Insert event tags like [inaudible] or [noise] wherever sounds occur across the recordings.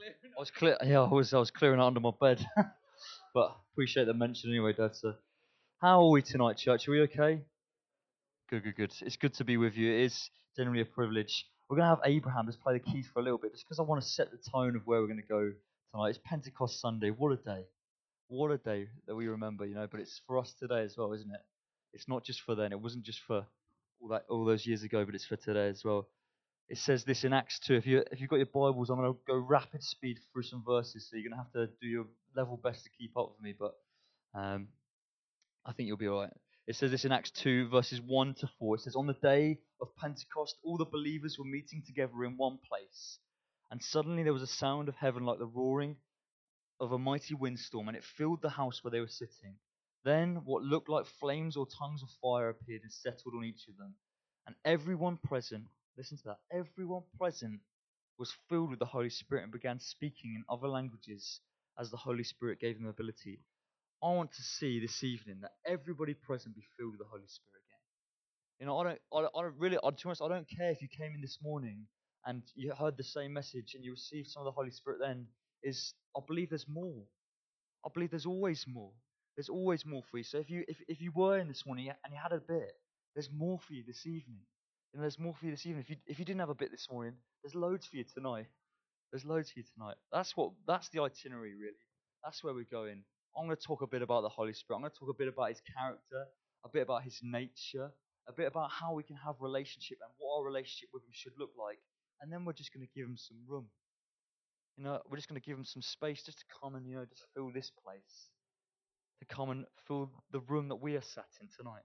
I was clear. Yeah, I was. I was clearing it under my bed. [laughs] but appreciate the mention anyway, Dad. So, how are we tonight, church? Are we okay? Good, good, good. It's good to be with you. It is generally a privilege. We're going to have Abraham just play the keys for a little bit, just because I want to set the tone of where we're going to go tonight. It's Pentecost Sunday. What a day! What a day that we remember, you know. But it's for us today as well, isn't it? It's not just for then. It wasn't just for all that all those years ago, but it's for today as well. It says this in Acts 2. If you if you've got your Bibles, I'm going to go rapid speed through some verses, so you're going to have to do your level best to keep up with me. But um, I think you'll be all right. It says this in Acts 2, verses 1 to 4. It says, On the day of Pentecost, all the believers were meeting together in one place. And suddenly there was a sound of heaven like the roaring of a mighty windstorm, and it filled the house where they were sitting. Then what looked like flames or tongues of fire appeared and settled on each of them. And everyone present, listen to that, everyone present was filled with the Holy Spirit and began speaking in other languages as the Holy Spirit gave them ability. I want to see this evening that everybody present be filled with the Holy Spirit again. You know, I don't, I, I don't really, I, to be honest, I don't care if you came in this morning and you heard the same message and you received some of the Holy Spirit then. Is I believe there's more. I believe there's always more. There's always more for you. So if you if, if you were in this morning and you had a bit, there's more for you this evening. Know, there's more for you this evening. If you if you didn't have a bit this morning, there's loads for you tonight. There's loads for you tonight. That's what that's the itinerary really. That's where we're going. I'm going to talk a bit about the Holy Spirit. I'm going to talk a bit about his character, a bit about his nature, a bit about how we can have relationship and what our relationship with him should look like. And then we're just going to give him some room. You know, we're just going to give him some space just to come and, you know, just fill this place. To come and fill the room that we are sat in tonight.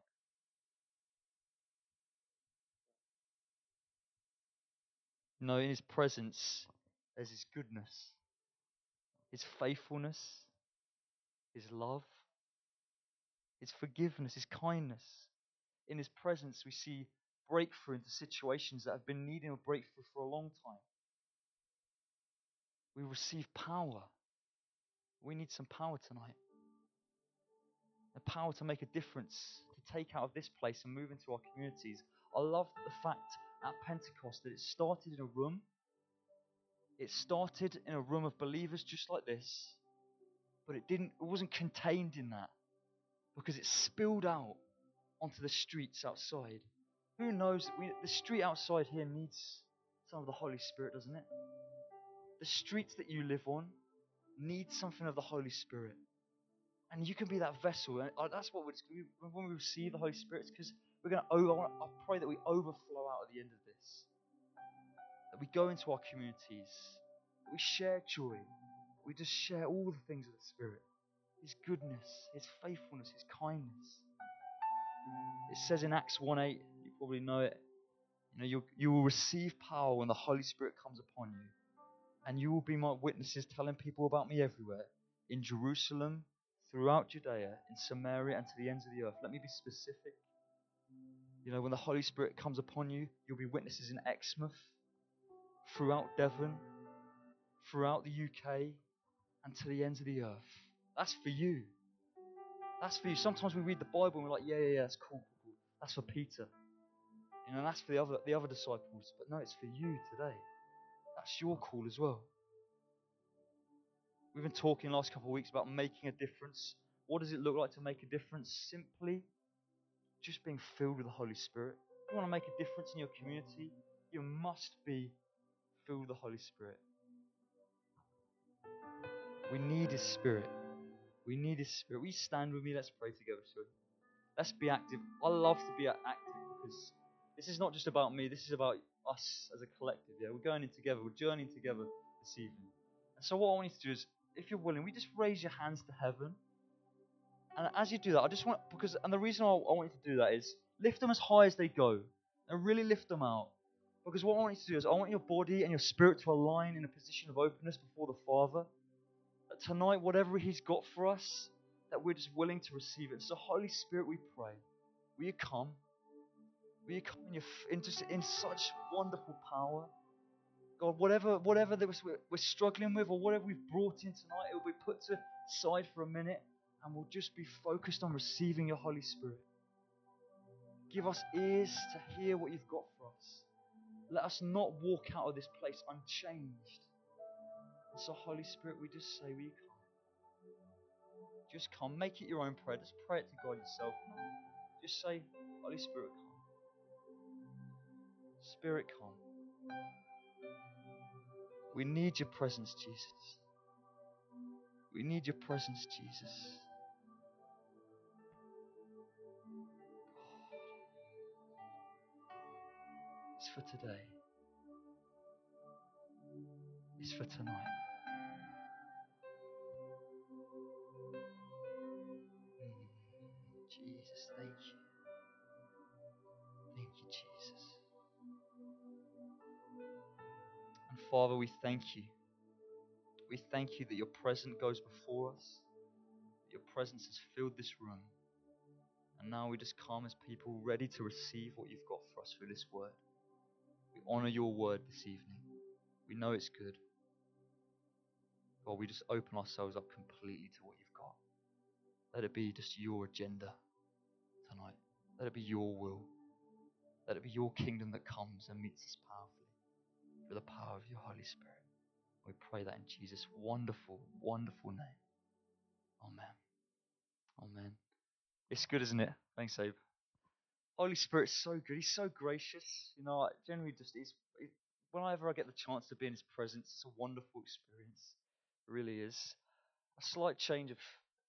Know, in his presence, there's his goodness, his faithfulness, his love, his forgiveness, his kindness. In his presence, we see breakthrough into situations that have been needing a breakthrough for a long time. We receive power. We need some power tonight. The power to make a difference, to take out of this place and move into our communities. I love the fact at Pentecost that it started in a room. It started in a room of believers just like this, but it didn't it wasn't contained in that because it spilled out onto the streets outside. Who knows? We, the street outside here needs some of the Holy Spirit, doesn't it? The streets that you live on need something of the Holy Spirit. And you can be that vessel. And uh, that's what we're, when we receive the Holy Spirit, because we're going to, I pray that we overflow out at the end of this. That we go into our communities, we share joy, we just share all the things of the Spirit His goodness, His faithfulness, His kindness. It says in Acts 1 8, you probably know it. You know, you you will receive power when the Holy Spirit comes upon you. And you will be my witnesses, telling people about me everywhere in Jerusalem, throughout Judea, in Samaria, and to the ends of the earth. Let me be specific. You know, when the Holy Spirit comes upon you, you'll be witnesses in Exmouth, throughout Devon, throughout the UK, and to the ends of the earth. That's for you. That's for you. Sometimes we read the Bible and we're like, yeah, yeah, yeah, that's cool. That's for Peter. You know, that's for the other the other disciples. But no, it's for you today. That's your call as well. We've been talking last couple of weeks about making a difference. What does it look like to make a difference? Simply just being filled with the Holy Spirit. If you want to make a difference in your community, you must be filled with the Holy Spirit. We need His Spirit. We need His Spirit. We stand with me. Let's pray together, shall we? Let's be active. I love to be active because this is not just about me. This is about us as a collective. Yeah, we're going in together. We're journeying together this evening. And so, what I want you to do is, if you're willing, we just raise your hands to heaven. And as you do that, I just want because, and the reason I, I want you to do that is lift them as high as they go, and really lift them out. Because what I want you to do is, I want your body and your spirit to align in a position of openness before the Father. That tonight, whatever He's got for us, that we're just willing to receive it. So, Holy Spirit, we pray, will you come? Will you come in, your, in, just, in such wonderful power? God, whatever, whatever that we're, we're struggling with or whatever we've brought in tonight, it will be put to side for a minute and we'll just be focused on receiving your Holy Spirit. Give us ears to hear what you've got for us. Let us not walk out of this place unchanged. So, Holy Spirit, we just say, we come. Just come. Make it your own prayer. Just pray it to God yourself. Just say, Holy Spirit, come. Spirit, come. We need your presence, Jesus. We need your presence, Jesus. For today. It's for tonight. Mm, Jesus, thank you. Thank you, Jesus. And Father, we thank you. We thank you that your presence goes before us, your presence has filled this room. And now we just come as people ready to receive what you've got for us through this word. We honor your word this evening. We know it's good. God, we just open ourselves up completely to what you've got. Let it be just your agenda tonight. Let it be your will. Let it be your kingdom that comes and meets us powerfully through the power of your Holy Spirit. We pray that in Jesus' wonderful, wonderful name. Amen. Amen. It's good, isn't it? Thanks, Abe. Holy Spirit's so good. He's so gracious. You know, I generally just is. Whenever I get the chance to be in His presence, it's a wonderful experience. It really is. A slight change of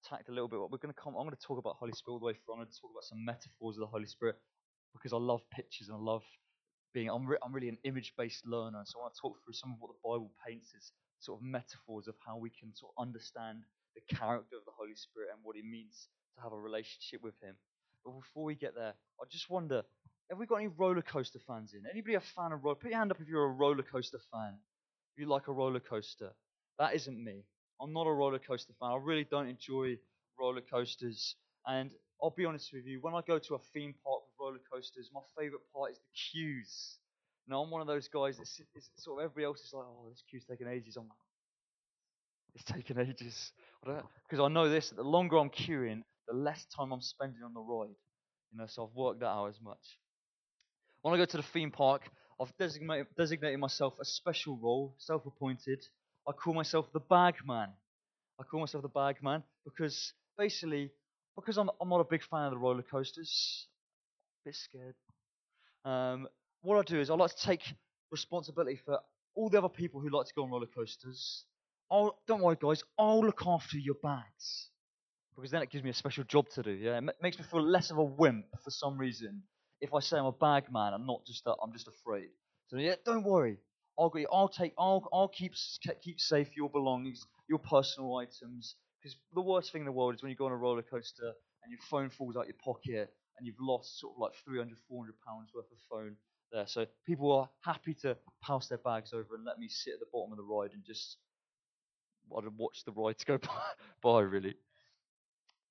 tact, a little bit. We're going to come. I'm going to talk about Holy Spirit all the way through. I'm going to talk about some metaphors of the Holy Spirit because I love pictures and I love being. I'm, re- I'm really an image-based learner, so I want to talk through some of what the Bible paints as sort of metaphors of how we can sort of understand the character of the Holy Spirit and what He means to have a relationship with Him. But before we get there, I just wonder have we got any roller coaster fans in? Anybody a fan of roller? Put your hand up if you're a roller coaster fan. If you like a roller coaster. That isn't me. I'm not a roller coaster fan. I really don't enjoy roller coasters. And I'll be honest with you, when I go to a theme park with roller coasters, my favourite part is the queues. Now, I'm one of those guys that sort of everybody else is like, oh, this queue's taking ages. I'm like, it's taking ages. Because I, I know this, that the longer I'm queuing, the less time I'm spending on the ride. You know, so I've worked that out as much. When I go to the theme park, I've designated, designated myself a special role, self-appointed. I call myself the bag man. I call myself the bag man because basically, because I'm, I'm not a big fan of the roller coasters, a bit scared. Um, what I do is I like to take responsibility for all the other people who like to go on roller coasters. I'll, don't worry, guys. I'll look after your bags because then it gives me a special job to do. Yeah, it makes me feel less of a wimp for some reason. If I say I'm a bag man, I'm not just. i I'm just afraid. So yeah, don't worry. I'll go, I'll take. I'll. I'll keep keep safe your belongings, your personal items. Because the worst thing in the world is when you go on a roller coaster and your phone falls out your pocket and you've lost sort of like 300, 400 pounds worth of phone there. So people are happy to pass their bags over and let me sit at the bottom of the ride and just watch the ride go by, [laughs] by really.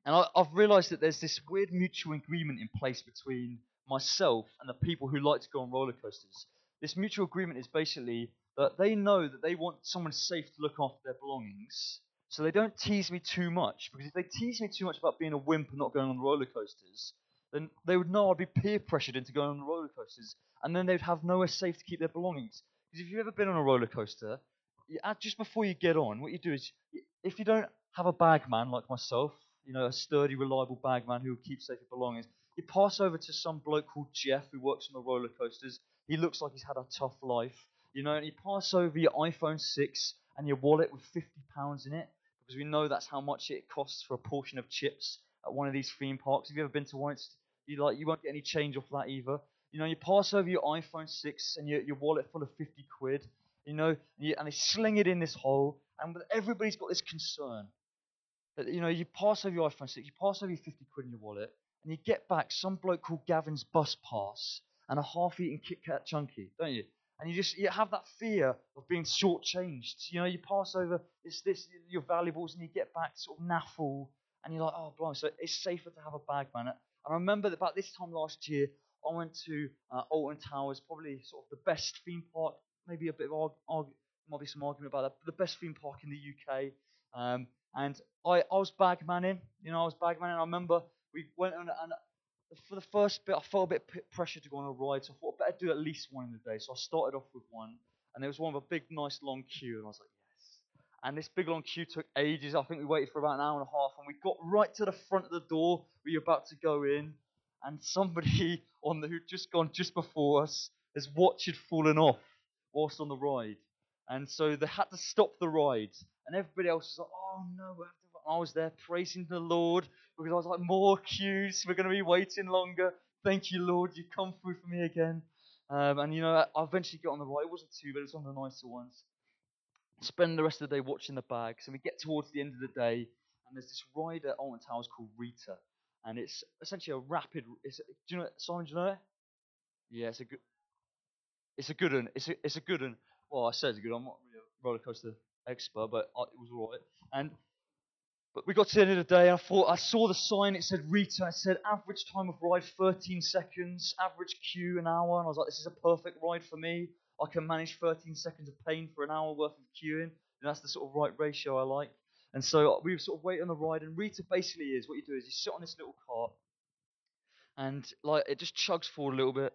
And I, have realized that there's this weird mutual agreement in place between myself and the people who like to go on roller coasters. This mutual agreement is basically that they know that they want someone safe to look after their belongings, so they don't tease me too much. Because if they tease me too much about being a wimp and not going on roller coasters, then they would know I'd be peer pressured into going on roller coasters, and then they'd have nowhere safe to keep their belongings. Because if you've ever been on a roller coaster, you, just before you get on, what you do is, if you don't have a bag man like myself, you know, a sturdy, reliable bagman who will keep safe your belongings. You pass over to some bloke called Jeff who works on the roller coasters. He looks like he's had a tough life, you know, and you pass over your iPhone 6 and your wallet with 50 pounds in it because we know that's how much it costs for a portion of chips at one of these theme parks. Have you ever been to one? You like you won't get any change off that either. You know, you pass over your iPhone 6 and your, your wallet full of 50 quid, you know, and, you, and they sling it in this hole, and everybody's got this concern you know, you pass over your iPhone 6, you pass over your 50 quid in your wallet, and you get back some bloke called Gavin's bus pass and a half-eaten Kit Kat chunky, don't you? And you just you have that fear of being shortchanged. You know, you pass over this, this your valuables, and you get back sort of naffle, and you're like, oh, blimey. So it's safer to have a bag, man. And I remember that about this time last year, I went to uh, Alton Towers, probably sort of the best theme park. Maybe a bit of arg- arg- might be some argument about that. But the best theme park in the UK. Um, and I, I was bagmanning, you know, I was bagmanning. I remember we went on, and for the first bit, I felt a bit pressure to go on a ride, so I thought I'd better do at least one in the day. So I started off with one, and there was one with a big, nice, long queue, and I was like, yes. And this big long queue took ages. I think we waited for about an hour and a half, and we got right to the front of the door. We were about to go in, and somebody [laughs] on the who'd just gone just before us, his watch had fallen off whilst on the ride, and so they had to stop the ride. And everybody else was like, "Oh no!" Have to. I was there praising the Lord because I was like, "More queues. We're going to be waiting longer. Thank you, Lord. You come through for me again." Um, and you know, I eventually got on the ride. It wasn't too, but it was one of the nicer ones spend the rest of the day watching the bags, and we get towards the end of the day, and there's this ride at Alton Towers called Rita, and it's essentially a rapid. It's, do you know Simon? Do you know it? Yeah, it's a good. It's a good one. It's a it's a good one. Well, I say it's a good. One. I'm not really a roller coaster expert, but I, it was alright. And but we got to the end of the day, and I thought I saw the sign. It said Rita. It said average time of ride 13 seconds, average queue an hour, and I was like, this is a perfect ride for me. I can manage 13 seconds of pain for an hour worth of queuing. And that's the sort of right ratio I like. And so we were sort of wait on the ride. And Rita basically is what you do is you sit on this little cart, and like it just chugs forward a little bit.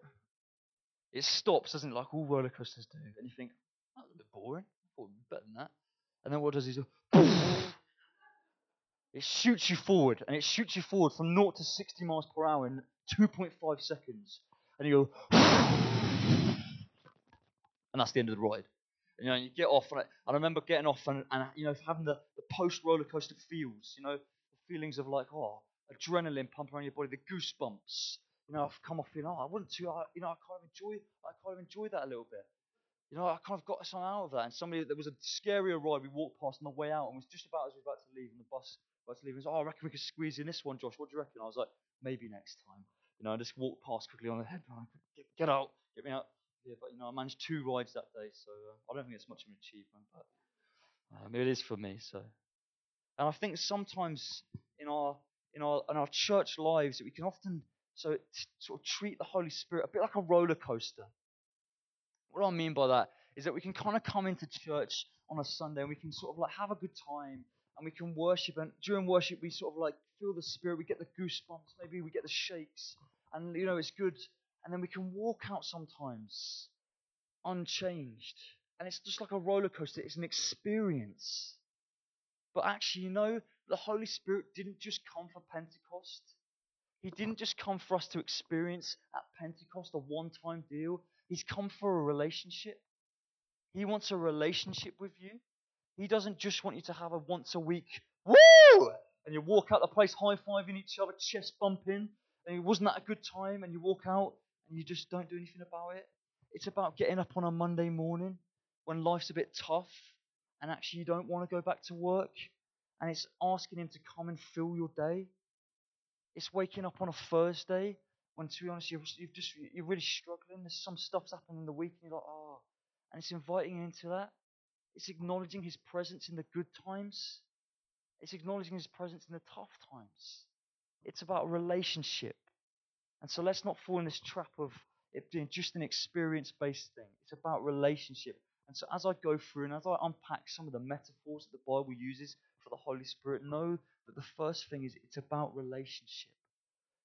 It stops, doesn't it? Like all roller coasters do. And you think, that a bit boring. I better than that. And then what does he do? [laughs] It shoots you forward, and it shoots you forward from 0 to 60 miles per hour in 2.5 seconds. And you go, [laughs] and that's the end of the ride. And, You know, and you get off, and I, I remember getting off and, and you know having the, the post roller coaster feels, you know, the feelings of like oh adrenaline pumping around your body, the goosebumps. You know, I've come off feeling oh I want to, I, you know, I kind of enjoy, I kind of enjoy that a little bit. You know, I kind of got something out of that. And somebody, there was a scarier ride we walked past on the way out, and was just about as we were about to leave, and the bus about to leave. And was, oh, I reckon we could squeeze in this one, Josh. What do you reckon? I was like, maybe next time. You know, I just walked past quickly on the head. Get, get out, get me out. Yeah, but you know, I managed two rides that day, so uh, I don't think it's much of an achievement, but um, it is for me. So, and I think sometimes in our in our in our church lives we can often so sort of treat the Holy Spirit a bit like a roller coaster. What I mean by that is that we can kind of come into church on a Sunday and we can sort of like have a good time and we can worship and during worship we sort of like feel the Spirit, we get the goosebumps, maybe we get the shakes, and you know it's good and then we can walk out sometimes unchanged. And it's just like a roller coaster, it's an experience. But actually, you know, the Holy Spirit didn't just come for Pentecost. He didn't just come for us to experience at Pentecost a one time deal. He's come for a relationship. He wants a relationship with you. He doesn't just want you to have a once a week, woo! And you walk out the place high fiving each other, chest bumping, and it wasn't that a good time? And you walk out and you just don't do anything about it. It's about getting up on a Monday morning when life's a bit tough and actually you don't want to go back to work. And it's asking Him to come and fill your day. It's waking up on a Thursday when, to be honest, you're, you've just, you're really struggling. There's some stuff's happening in the week and you're like, oh. And it's inviting you into that. It's acknowledging His presence in the good times. It's acknowledging His presence in the tough times. It's about relationship. And so let's not fall in this trap of it being just an experience based thing. It's about relationship. And so as I go through and as I unpack some of the metaphors that the Bible uses for the Holy Spirit, know that the first thing is it's about relationship.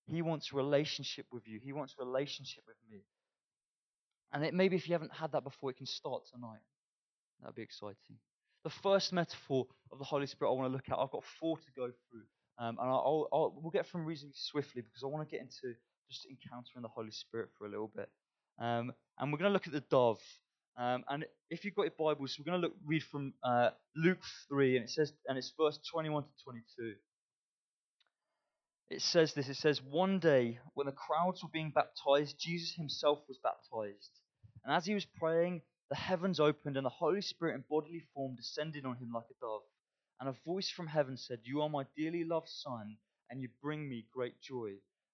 He wants relationship with you. He wants relationship with me. And it, maybe if you haven't had that before, it can start tonight. That'd be exciting. The first metaphor of the Holy Spirit I want to look at, I've got four to go through. Um, and I'll, I'll, we'll get from reasonably swiftly because I want to get into just encountering the Holy Spirit for a little bit. Um, and we're going to look at the dove. Um, and if you've got your Bibles, we're going to look read from uh, Luke 3, and it says, and it's verse 21 to 22. It says this. It says, one day when the crowds were being baptized, Jesus himself was baptized, and as he was praying, the heavens opened, and the Holy Spirit in bodily form descended on him like a dove. And a voice from heaven said, "You are my dearly loved Son, and you bring me great joy."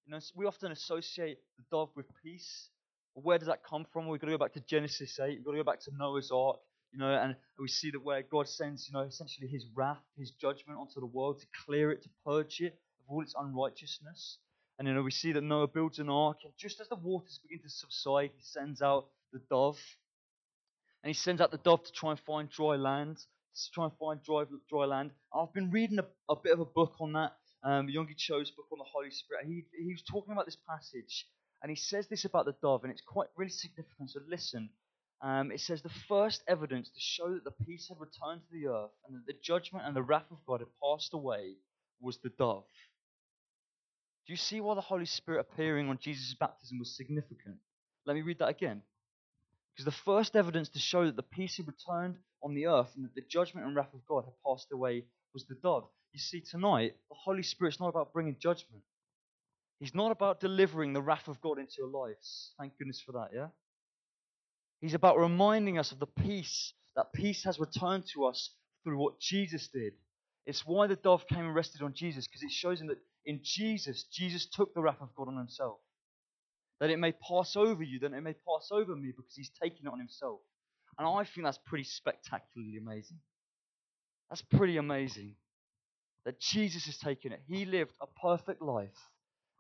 You know, we often associate the dove with peace. Where does that come from? We've got to go back to Genesis 8. We've got to go back to Noah's Ark. You know, and we see that where God sends, you know, essentially His wrath, His judgment onto the world to clear it, to purge it of all its unrighteousness. And you know, we see that Noah builds an ark, and just as the waters begin to subside, he sends out the dove. And he sends out the dove to try and find dry land, to try and find dry, dry land. I've been reading a, a bit of a book on that um, Yonggi Cho's book on the Holy Spirit. He, he was talking about this passage, and he says this about the dove, and it's quite really significant. So listen. um, it says the first evidence to show that the peace had returned to the earth and that the judgment and the wrath of God had passed away was the dove. Do you see why the Holy Spirit appearing on Jesus' baptism was significant? Let me read that again. Because the first evidence to show that the peace had returned on the earth and that the judgment and wrath of God had passed away was the dove. You see, tonight, the Holy Spirit's not about bringing judgment. He's not about delivering the wrath of God into your lives. Thank goodness for that, yeah? He's about reminding us of the peace. That peace has returned to us through what Jesus did. It's why the dove came and rested on Jesus, because it shows him that in Jesus, Jesus took the wrath of God on himself. That it may pass over you, that it may pass over me, because he's taking it on himself. And I think that's pretty spectacularly amazing. That's pretty amazing. That Jesus has taken it. He lived a perfect life,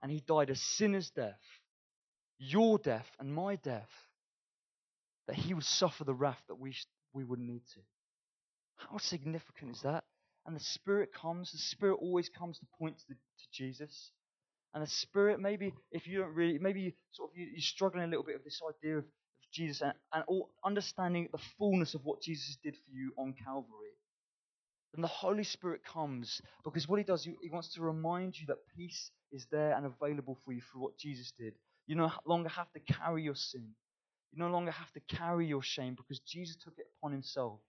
and he died a sinner's death, your death and my death that he would suffer the wrath that we, we wouldn't need to. How significant is that? And the Spirit comes, the Spirit always comes to point to, the, to Jesus. And the Spirit, maybe if you don't really, maybe you sort of you, are struggling a little bit with this idea of, of Jesus and, and all, understanding the fullness of what Jesus did for you on Calvary. Then the Holy Spirit comes because what He does, He, he wants to remind you that peace is there and available for you for what Jesus did. You no longer have to carry your sin. You no longer have to carry your shame because Jesus took it upon himself.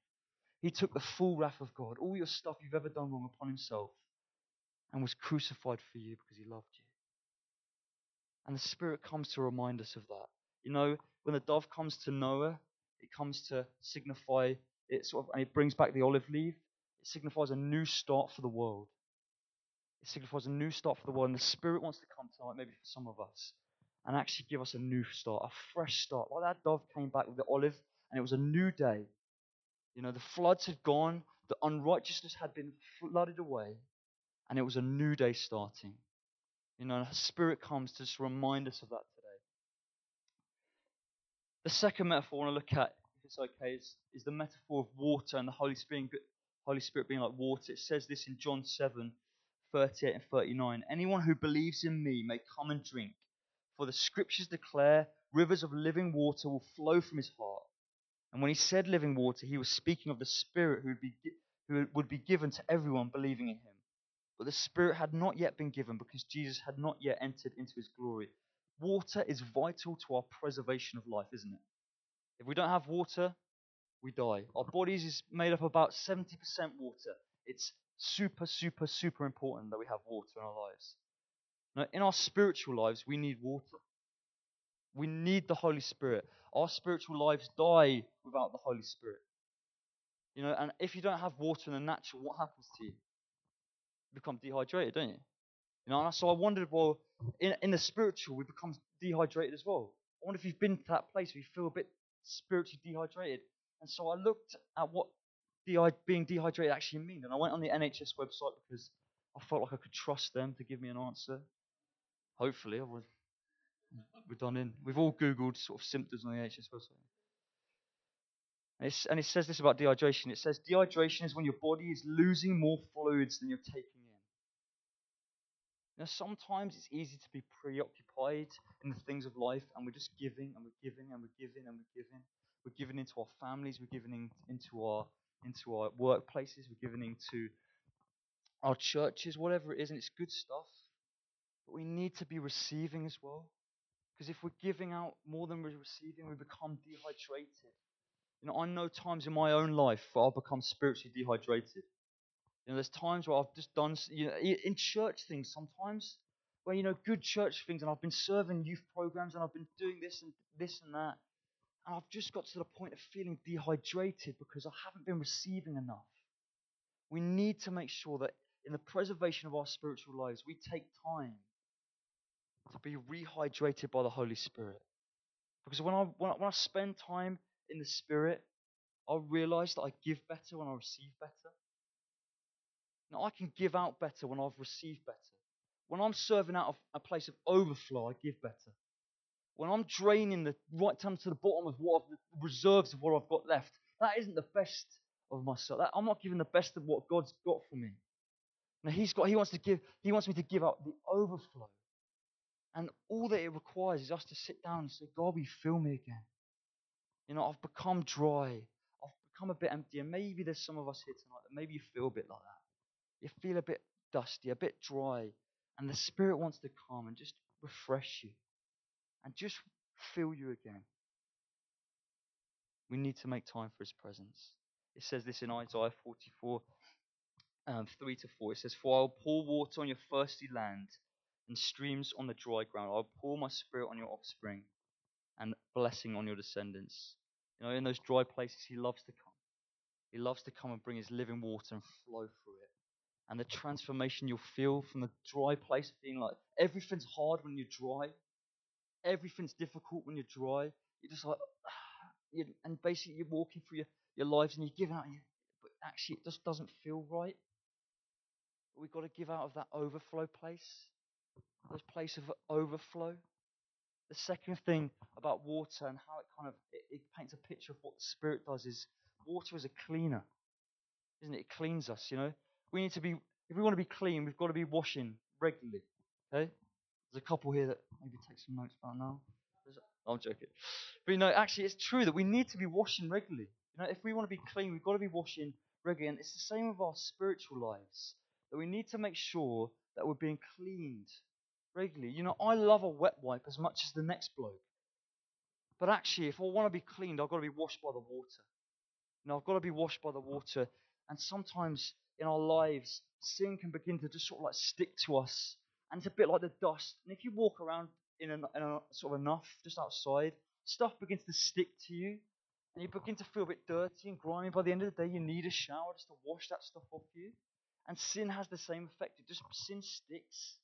He took the full wrath of God, all your stuff you've ever done wrong upon himself, and was crucified for you because he loved you. And the Spirit comes to remind us of that. You know, when the dove comes to Noah, it comes to signify it sort of, and it brings back the olive leaf. It signifies a new start for the world. It signifies a new start for the world, and the Spirit wants to come tonight, maybe for some of us, and actually give us a new start, a fresh start. Like that dove came back with the olive, and it was a new day. You know, the floods had gone, the unrighteousness had been flooded away, and it was a new day starting. You know, the Spirit comes to just remind us of that today. The second metaphor I want to look at, if it's okay, is, is the metaphor of water and the Holy Spirit, Holy Spirit being like water. It says this in John 7 38 and 39. Anyone who believes in me may come and drink. For the scriptures declare rivers of living water will flow from his heart. And when he said living water, he was speaking of the Spirit who would be, who would be given to everyone believing in him. But the Spirit had not yet been given because Jesus had not yet entered into his glory. Water is vital to our preservation of life, isn't it? If we don't have water, we die. Our bodies is made up of about 70% water. It's super, super, super important that we have water in our lives. Now, in our spiritual lives, we need water. We need the Holy Spirit. Our spiritual lives die without the Holy Spirit. You know, and if you don't have water in the natural, what happens to you? You become dehydrated, don't you? You know, and so I wondered, well, in, in the spiritual, we become dehydrated as well. I wonder if you've been to that place where you feel a bit spiritually dehydrated. And so I looked at what de- being dehydrated actually means. And I went on the NHS website because I felt like I could trust them to give me an answer. Hopefully, I was, Mm. we're done in. We've all Googled sort of symptoms on the NHS website. And, and it says this about dehydration. It says dehydration is when your body is losing more fluids than you're taking in. Now, sometimes it's easy to be preoccupied in the things of life, and we're just giving and we're giving and we're giving and we're giving. We're giving into our families, we're giving in, into our into our workplaces, we're giving into our churches, whatever it is, and it's good stuff. But we need to be receiving as well. Because if we're giving out more than we're receiving, we become dehydrated. You know, I know times in my own life where I've become spiritually dehydrated. You know, there's times where I've just done, you know, in church things sometimes, where, you know, good church things, and I've been serving youth programs, and I've been doing this and this and that. And I've just got to the point of feeling dehydrated because I haven't been receiving enough. We need to make sure that in the preservation of our spiritual lives, we take time to be rehydrated by the Holy Spirit. Because when I, when I, when I spend time in the Spirit, I realize that I give better when I receive better. Now, I can give out better when I've received better. When I'm serving out of a place of overflow, I give better. When I'm draining the right down to the bottom of what the reserves of what I've got left, that isn't the best of myself. That, I'm not giving the best of what God's got for me. Now He's got. He wants to give. He wants me to give out the overflow. And all that it requires is us to sit down and say, God, we fill me again. You know, I've become dry. I've become a bit empty. And maybe there's some of us here tonight that maybe you feel a bit like that. You feel a bit dusty, a bit dry. And the Spirit wants to come and just refresh you and just fill you again. We need to make time for His presence. It says this in Isaiah 44, um, 3 to 4. It says, For I will pour water on your thirsty land and streams on the dry ground. I will pour my spirit on your offspring and blessing on your descendants. You know, in those dry places, He loves to come. He loves to come and bring His living water and flow through it. And the transformation you'll feel from the dry place of being like everything's hard when you're dry, everything's difficult when you're dry. You're just like, [sighs] you and basically you're walking through your, your lives and you're giving out, but actually it just doesn't feel right. We've got to give out of that overflow place, this place of overflow. The second thing about water and how it kind of it, it paints a picture of what the Spirit does is water is a cleaner, isn't it? It cleans us. You know, we need to be if we want to be clean, we've got to be washing regularly. Okay, there's a couple here that maybe take some notes about now. Oh, I'm joking. But you know, actually, it's true that we need to be washing regularly. You know, if we want to be clean, we've got to be washing regularly. And it's the same with our spiritual lives. That we need to make sure that we're being cleaned regularly. You know, I love a wet wipe as much as the next bloke. But actually, if I want to be cleaned, I've got to be washed by the water. You know, I've got to be washed by the water. And sometimes in our lives, sin can begin to just sort of like stick to us. And it's a bit like the dust. And if you walk around in a, in a sort of enough just outside, stuff begins to stick to you. And you begin to feel a bit dirty and grimy. By the end of the day, you need a shower just to wash that stuff off you. And sin has the same effect. It just sin sticks.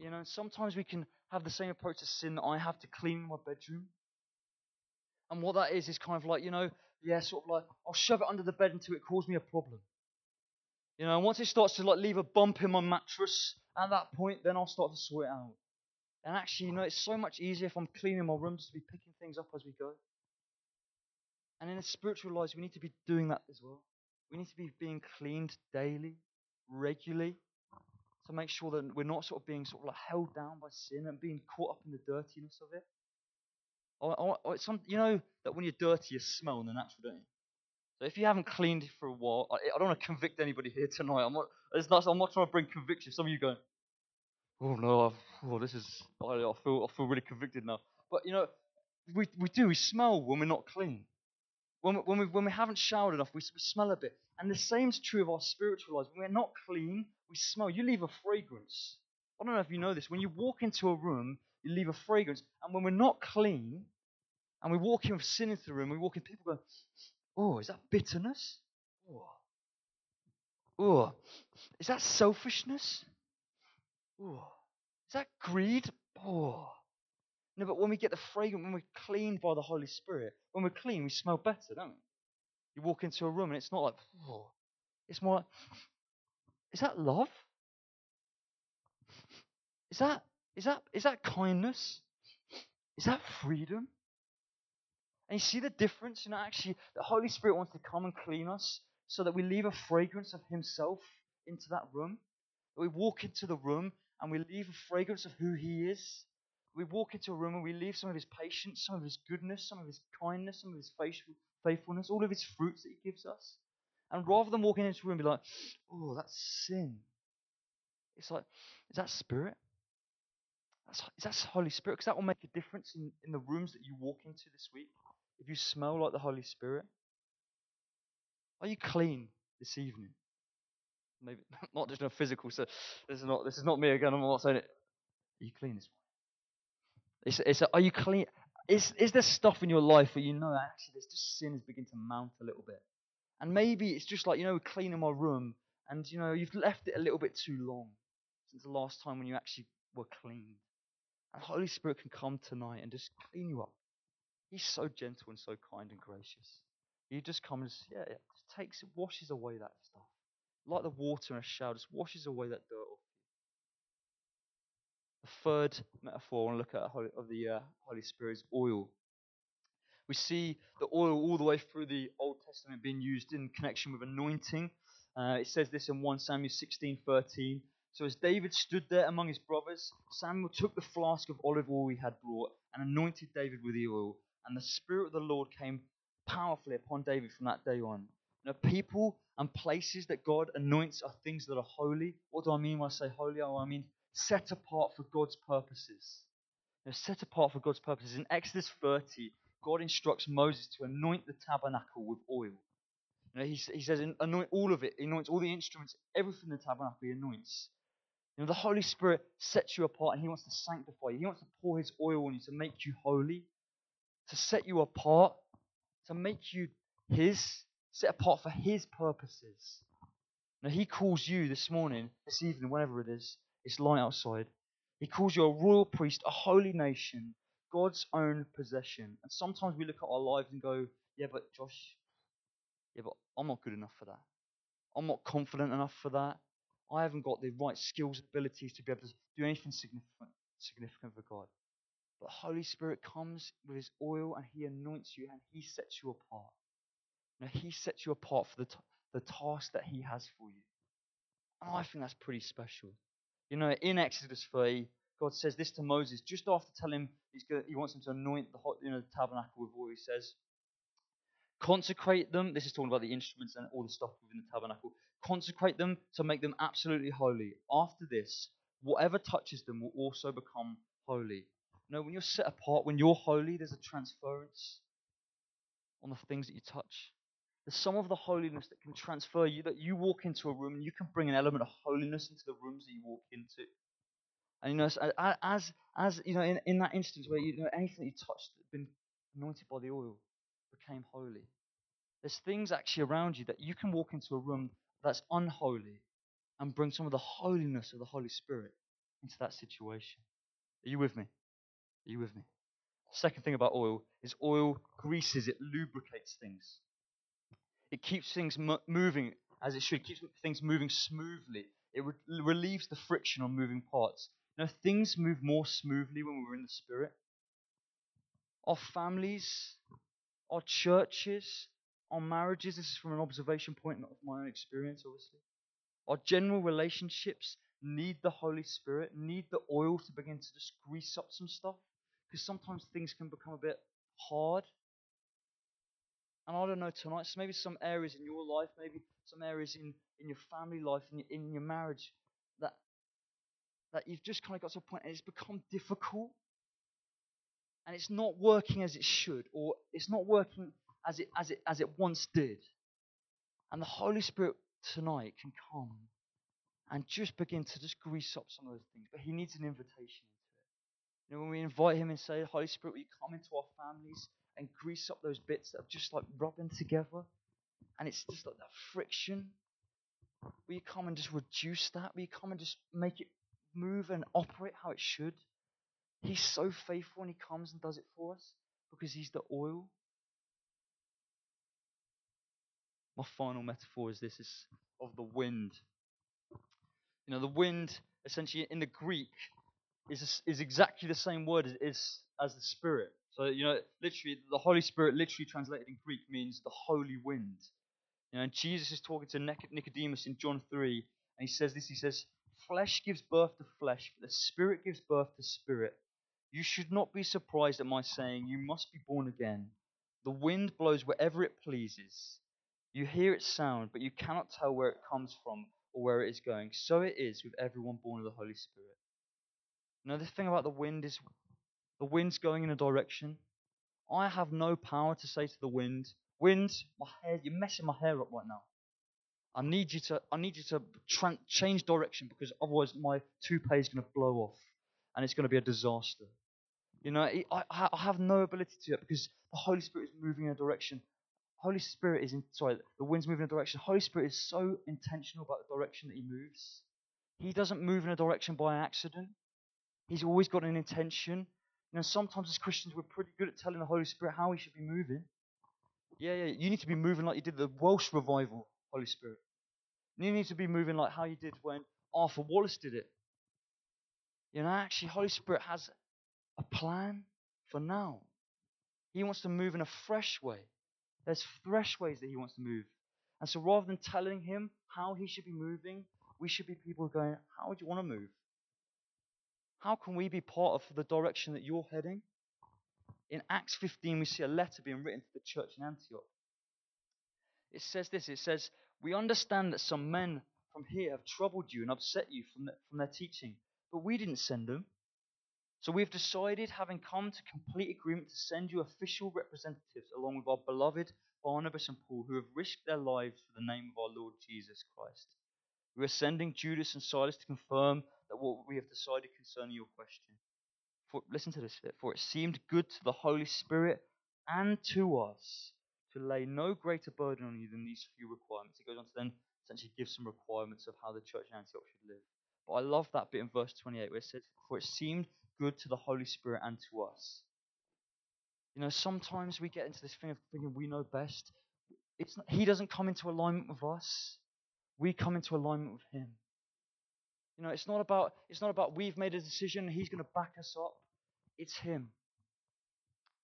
You know, sometimes we can have the same approach to sin that I have to clean my bedroom. And what that is is kind of like, you know, yeah, sort of like I'll shove it under the bed until it causes me a problem. You know, and once it starts to like leave a bump in my mattress, at that point, then I'll start to sort it out. And actually, you know, it's so much easier if I'm cleaning my room just to be picking things up as we go. And in a spiritual life, we need to be doing that as well. We need to be being cleaned daily, regularly, to make sure that we're not sort of being sort of like held down by sin and being caught up in the dirtiness of it. Or, or, or some, you know that when you're dirty, you smell in the natural, don't you? So if you haven't cleaned for a while, I, I don't want to convict anybody here tonight. I'm not, it's not, I'm not trying to bring conviction. Some of you going, oh no, I've, oh this is, I, I feel, I feel really convicted now. But you know, we, we do, we smell when we're not clean. When we, when we, when we haven't showered enough, we, we smell a bit. And the same is true of our spiritual lives. When we're not clean, we smell. You leave a fragrance. I don't know if you know this. When you walk into a room, you leave a fragrance. And when we're not clean, and we walk in with sin into the room, we walk in, people go, Oh, is that bitterness? Oh. Oh. Is that selfishness? Oh. Is that greed? Oh. No, but when we get the fragrance, when we're cleaned by the Holy Spirit, when we're clean, we smell better, don't we? You walk into a room and it's not like, oh. It's more like, is that love? Is that is that is that kindness? Is that freedom? And you see the difference? You know, actually, the Holy Spirit wants to come and clean us so that we leave a fragrance of Himself into that room. That we walk into the room and we leave a fragrance of who He is. We walk into a room and we leave some of His patience, some of His goodness, some of His kindness, some of His faithfulness, all of His fruits that He gives us. And rather than walking into a room and be like, oh, that's sin, it's like, is that spirit? Is that Holy Spirit? Because that will make a difference in, in the rooms that you walk into this week if you smell like the Holy Spirit? Are you clean this evening? Maybe [laughs] not just in a physical. So this is not this is not me again. I'm not saying it. Are you clean this morning? It's, it's a, are you clean? Is is there stuff in your life where you know actually there's just sin is beginning to mount a little bit, and maybe it's just like you know cleaning my room, and you know you've left it a little bit too long since the last time when you actually were clean. And Holy Spirit can come tonight and just clean you up. He's so gentle and so kind and gracious. He just comes, yeah, it just takes, washes away that stuff. Like the water in a shower, just washes away that dirt. The third metaphor I want to look at of the uh, Holy Spirit is oil. We see the oil all the way through the Old Testament being used in connection with anointing. Uh, it says this in 1 Samuel 16:13. So as David stood there among his brothers, Samuel took the flask of olive oil he had brought and anointed David with the oil. and the Spirit of the Lord came powerfully upon David from that day on. Know, people and places that God anoints are things that are holy. What do I mean when I say holy? Oh, I mean set apart for God's purposes. Know, set apart for God's purposes. In Exodus 30, God instructs Moses to anoint the tabernacle with oil. You know, he, he says, anoint all of it. He anoints all the instruments, everything in the tabernacle he anoints. You know, the Holy Spirit sets you apart and he wants to sanctify you. He wants to pour his oil on you to make you holy, to set you apart, to make you his, set apart for his purposes. Now, he calls you this morning, this evening, whenever it is, it's light outside. He calls you a royal priest, a holy nation, God's own possession. And sometimes we look at our lives and go, yeah, but Josh, yeah, but I'm not good enough for that. I'm not confident enough for that. I haven't got the right skills, abilities to be able to do anything significant, significant for God. But Holy Spirit comes with His oil and He anoints you and He sets you apart. Now, He sets you apart for the, t- the task that He has for you. And I think that's pretty special. You know, in Exodus 3, God says this to Moses just after telling him gonna, he wants him to anoint the, hot, you know, the tabernacle with oil. He says, Consecrate them. This is talking about the instruments and all the stuff within the tabernacle. Consecrate them to make them absolutely holy. After this, whatever touches them will also become holy. You know, when you're set apart, when you're holy, there's a transference on the things that you touch. There's some of the holiness that can transfer you, that you walk into a room and you can bring an element of holiness into the rooms that you walk into. And you know, as as you know, in, in that instance where you know anything that you touched that had been anointed by the oil, became holy. There's things actually around you that you can walk into a room that's unholy and bring some of the holiness of the Holy Spirit into that situation. Are you with me? Are you with me? Second thing about oil is oil greases, it lubricates things. It keeps things moving as it should, it keeps things moving smoothly. It re- relieves the friction on moving parts. Know, things move more smoothly when we're in the Spirit. Our families, our churches, our marriages, this is from an observation point, not my own experience, obviously. Our general relationships need the Holy Spirit, need the oil to begin to just grease up some stuff. Because sometimes things can become a bit hard. And I don't know tonight, so maybe some areas in your life, maybe some areas in, in your family life, in your, in your marriage, that, that you've just kind of got to a point and it's become difficult and it's not working as it should, or it's not working as it, as it, as it once did. And the Holy Spirit tonight can come and just begin to just grease up some of those things. But He needs an invitation. You know, when we invite Him and say, Holy Spirit, will you come into our families and grease up those bits that are just like rubbing together? And it's just like that friction. Will you come and just reduce that? Will you come and just make it move and operate how it should? He's so faithful and He comes and does it for us because He's the oil. My final metaphor is this is of the wind. You know, the wind, essentially in the Greek, is, is exactly the same word as, as, as the Spirit. So, you know, literally, the Holy Spirit, literally translated in Greek, means the holy wind. You know, and Jesus is talking to Nicodemus in John 3, and he says this He says, Flesh gives birth to flesh, but the Spirit gives birth to spirit. You should not be surprised at my saying, You must be born again. The wind blows wherever it pleases. You hear its sound, but you cannot tell where it comes from or where it is going. So it is with everyone born of the Holy Spirit. Now, the thing about the wind is the wind's going in a direction. I have no power to say to the wind, Wind, my hair, you're messing my hair up right now. I need you to, I need you to tra- change direction because otherwise my toupee is going to blow off and it's going to be a disaster. You know, I, I have no ability to it because the Holy Spirit is moving in a direction Holy Spirit is in, sorry, the wind's moving in a direction. Holy Spirit is so intentional about the direction that he moves. He doesn't move in a direction by accident. He's always got an intention. You know, sometimes as Christians we're pretty good at telling the Holy Spirit how he should be moving. Yeah, yeah, you need to be moving like you did the Welsh revival, Holy Spirit. You need to be moving like how you did when Arthur Wallis did it. You know, actually, Holy Spirit has a plan for now. He wants to move in a fresh way. There's fresh ways that he wants to move. And so rather than telling him how he should be moving, we should be people going, How would you want to move? How can we be part of the direction that you're heading? In Acts 15, we see a letter being written to the church in Antioch. It says this it says, We understand that some men from here have troubled you and upset you from, the, from their teaching, but we didn't send them. So we've decided, having come to complete agreement, to send you official representatives along with our beloved Barnabas and Paul, who have risked their lives for the name of our Lord Jesus Christ. We are sending Judas and Silas to confirm that what we have decided concerning your question. For, listen to this bit. For it seemed good to the Holy Spirit and to us to lay no greater burden on you than these few requirements. He goes on to then essentially give some requirements of how the church in Antioch should live. But I love that bit in verse 28 where it says, For it seemed good to the Holy Spirit and to us. You know, sometimes we get into this thing of thinking we know best. It's not, he doesn't come into alignment with us. We come into alignment with him. You know, it's not about it's not about we've made a decision he's going to back us up. It's him.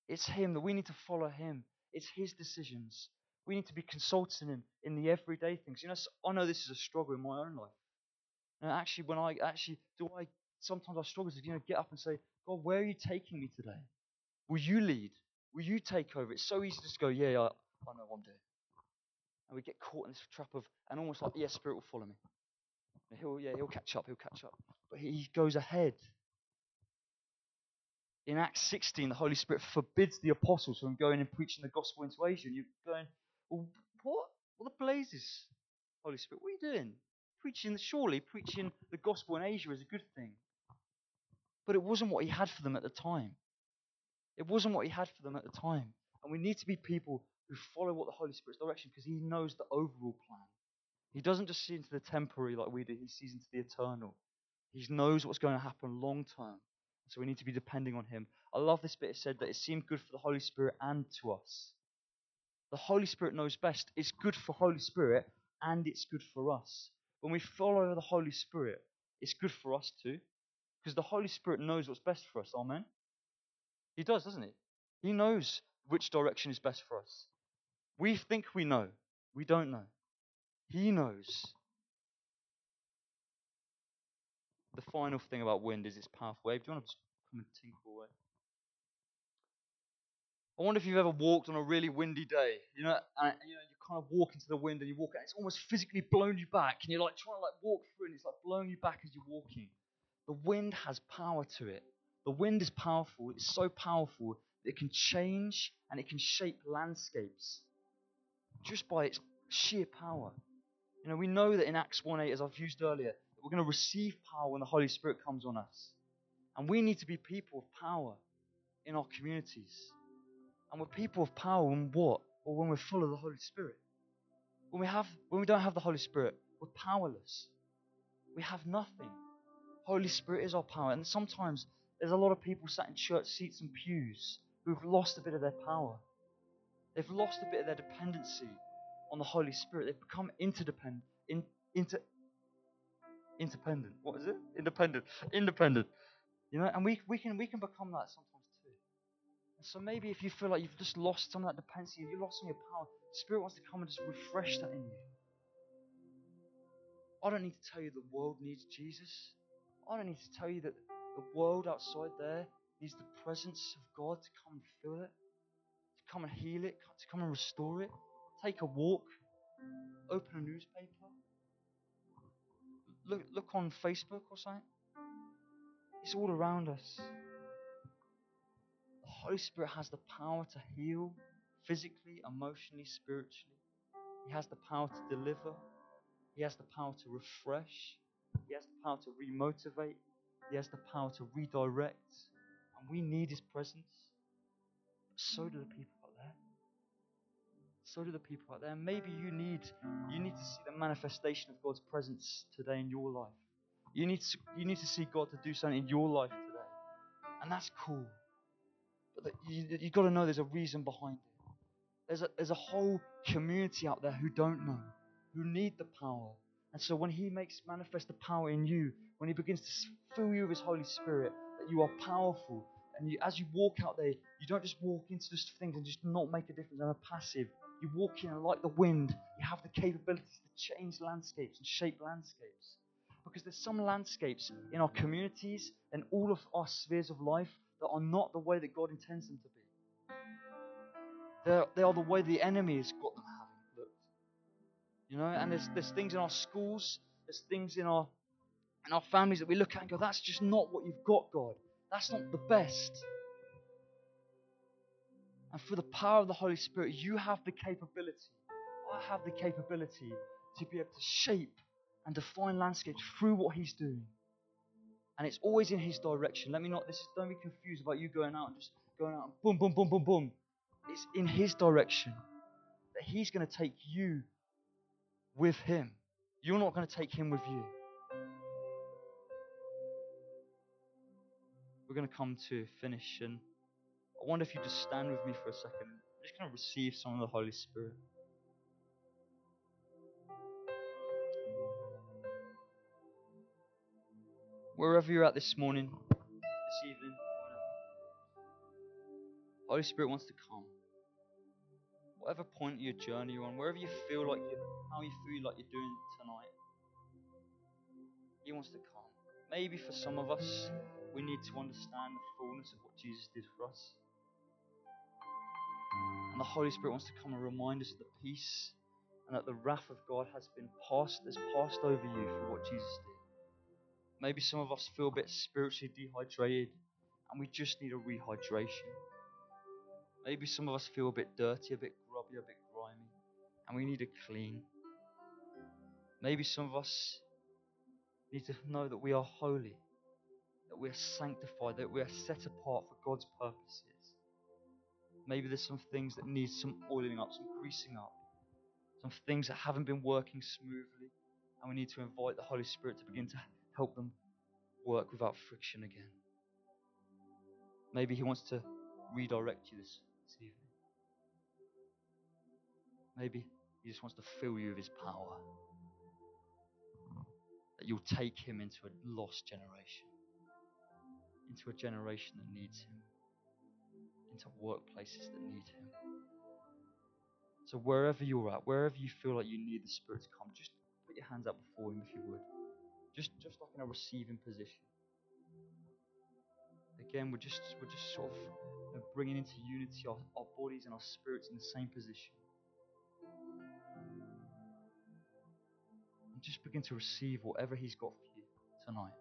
It's him that we need to follow him. It's his decisions. We need to be consulting him in the everyday things. You know, I know this is a struggle in my own life. And actually, when I actually do, I sometimes I struggle to you know get up and say, God, where are you taking me today? Will you lead? Will you take over? It's so easy to just go, yeah, yeah I, I know what I'm doing. And we get caught in this trap of, and almost like, yeah, Spirit will follow me. He'll, yeah, he'll catch up, he'll catch up. But he goes ahead. In Acts 16, the Holy Spirit forbids the apostles from going and preaching the gospel into Asia. And you're going, well, what? What the blazes? Holy Spirit, what are you doing? Preaching, surely preaching the gospel in Asia is a good thing. But it wasn't what he had for them at the time. It wasn't what he had for them at the time. And we need to be people who follow what the Holy Spirit's direction because he knows the overall plan. He doesn't just see into the temporary like we do, he sees into the eternal. He knows what's going to happen long term. So we need to be depending on him. I love this bit. It said that it seemed good for the Holy Spirit and to us. The Holy Spirit knows best. It's good for Holy Spirit and it's good for us. When we follow the Holy Spirit, it's good for us too. Because the Holy Spirit knows what's best for us. Amen? He does, doesn't he? He knows which direction is best for us. We think we know. We don't know. He knows. The final thing about wind is its powerful wave. Do you want to come and tinkle away? I wonder if you've ever walked on a really windy day. You know, and you know, you kind of walk into the wind and you walk out. It's almost physically blown you back, and you're like trying to like walk through, and it's like blowing you back as you're walking. The wind has power to it. The wind is powerful. It's so powerful that it can change and it can shape landscapes just by its sheer power. You know, we know that in Acts 1:8, as I've used earlier, that we're going to receive power when the Holy Spirit comes on us. And we need to be people of power in our communities. And we're people of power when what? Or when we're full of the Holy Spirit. When we have when we don't have the Holy Spirit, we're powerless. We have nothing. Holy Spirit is our power. And sometimes there's a lot of people sat in church seats and pews who've lost a bit of their power. They've lost a bit of their dependency on the Holy Spirit. They've become interdependent, in, inter, independent. What is it? Independent. Independent. You know, and we, we can we can become that sometimes too. And so maybe if you feel like you've just lost some of that dependency, you've lost some of your power, the Spirit wants to come and just refresh that in you. I don't need to tell you the world needs Jesus. I don't need to tell you that the world outside there needs the presence of God to come and fill it, to come and heal it, to come and restore it. Take a walk, open a newspaper, look, look on Facebook or something. It's all around us. The Holy Spirit has the power to heal physically, emotionally, spiritually. He has the power to deliver. He has the power to refresh. He has the power to remotivate. He has the power to redirect. And we need His presence. But so do the people. So do the people out there. Maybe you need you need to see the manifestation of God's presence today in your life. You need to, you need to see God to do something in your life today. And that's cool. But you, you've got to know there's a reason behind it. There's a, there's a whole community out there who don't know, who need the power. And so when He makes manifest the power in you, when He begins to fill you with His Holy Spirit, that you are powerful. And you, as you walk out there, you don't just walk into just things and just not make a difference and are passive. You walk in like the wind, you have the capabilities to change landscapes and shape landscapes. Because there's some landscapes in our communities and all of our spheres of life that are not the way that God intends them to be. They're, they are the way the enemy has got them having looked. You know, and there's, there's things in our schools, there's things in our in our families that we look at and go, that's just not what you've got, God. That's not the best. And for the power of the Holy Spirit, you have the capability. I have the capability to be able to shape and define landscapes through what He's doing. And it's always in His direction. Let me not, this is, don't be confused about you going out and just going out and boom, boom, boom, boom, boom. It's in His direction that He's going to take you with Him. You're not going to take Him with you. We're going to come to finish, and I wonder if you just stand with me for a second. I'm just going to receive some of the Holy Spirit. Wherever you're at this morning, this evening, Holy Spirit wants to come. Whatever point of your journey you're on, wherever you feel like you, how you feel like you're doing tonight, He wants to come. Maybe for some of us, we need to understand the fullness of what Jesus did for us. And the Holy Spirit wants to come and remind us of the peace and that the wrath of God has been passed, has passed over you for what Jesus did. Maybe some of us feel a bit spiritually dehydrated and we just need a rehydration. Maybe some of us feel a bit dirty, a bit grubby, a bit grimy, and we need a clean. Maybe some of us need to know that we are holy, that we are sanctified, that we are set apart for God's purposes. Maybe there's some things that need some oiling up, some greasing up, some things that haven't been working smoothly, and we need to invite the Holy Spirit to begin to help them work without friction again. Maybe He wants to redirect you this, this evening. Maybe He just wants to fill you with His power. That you'll take Him into a lost generation, into a generation that needs Him, into workplaces that need Him. So, wherever you're at, wherever you feel like you need the Spirit to come, just put your hands out before Him if you would. Just, just like in a receiving position. Again, we're just, we're just sort of you know, bringing into unity our, our bodies and our spirits in the same position. And just begin to receive whatever He's got for you tonight.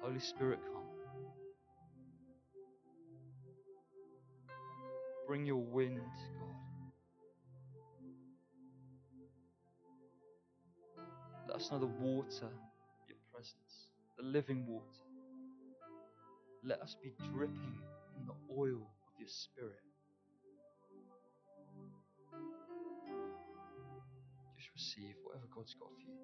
Holy Spirit, come. Bring your wind, God. Let us know the water, your presence, the living water. Let us be dripping in the oil of your Spirit. Just receive whatever God's got for you.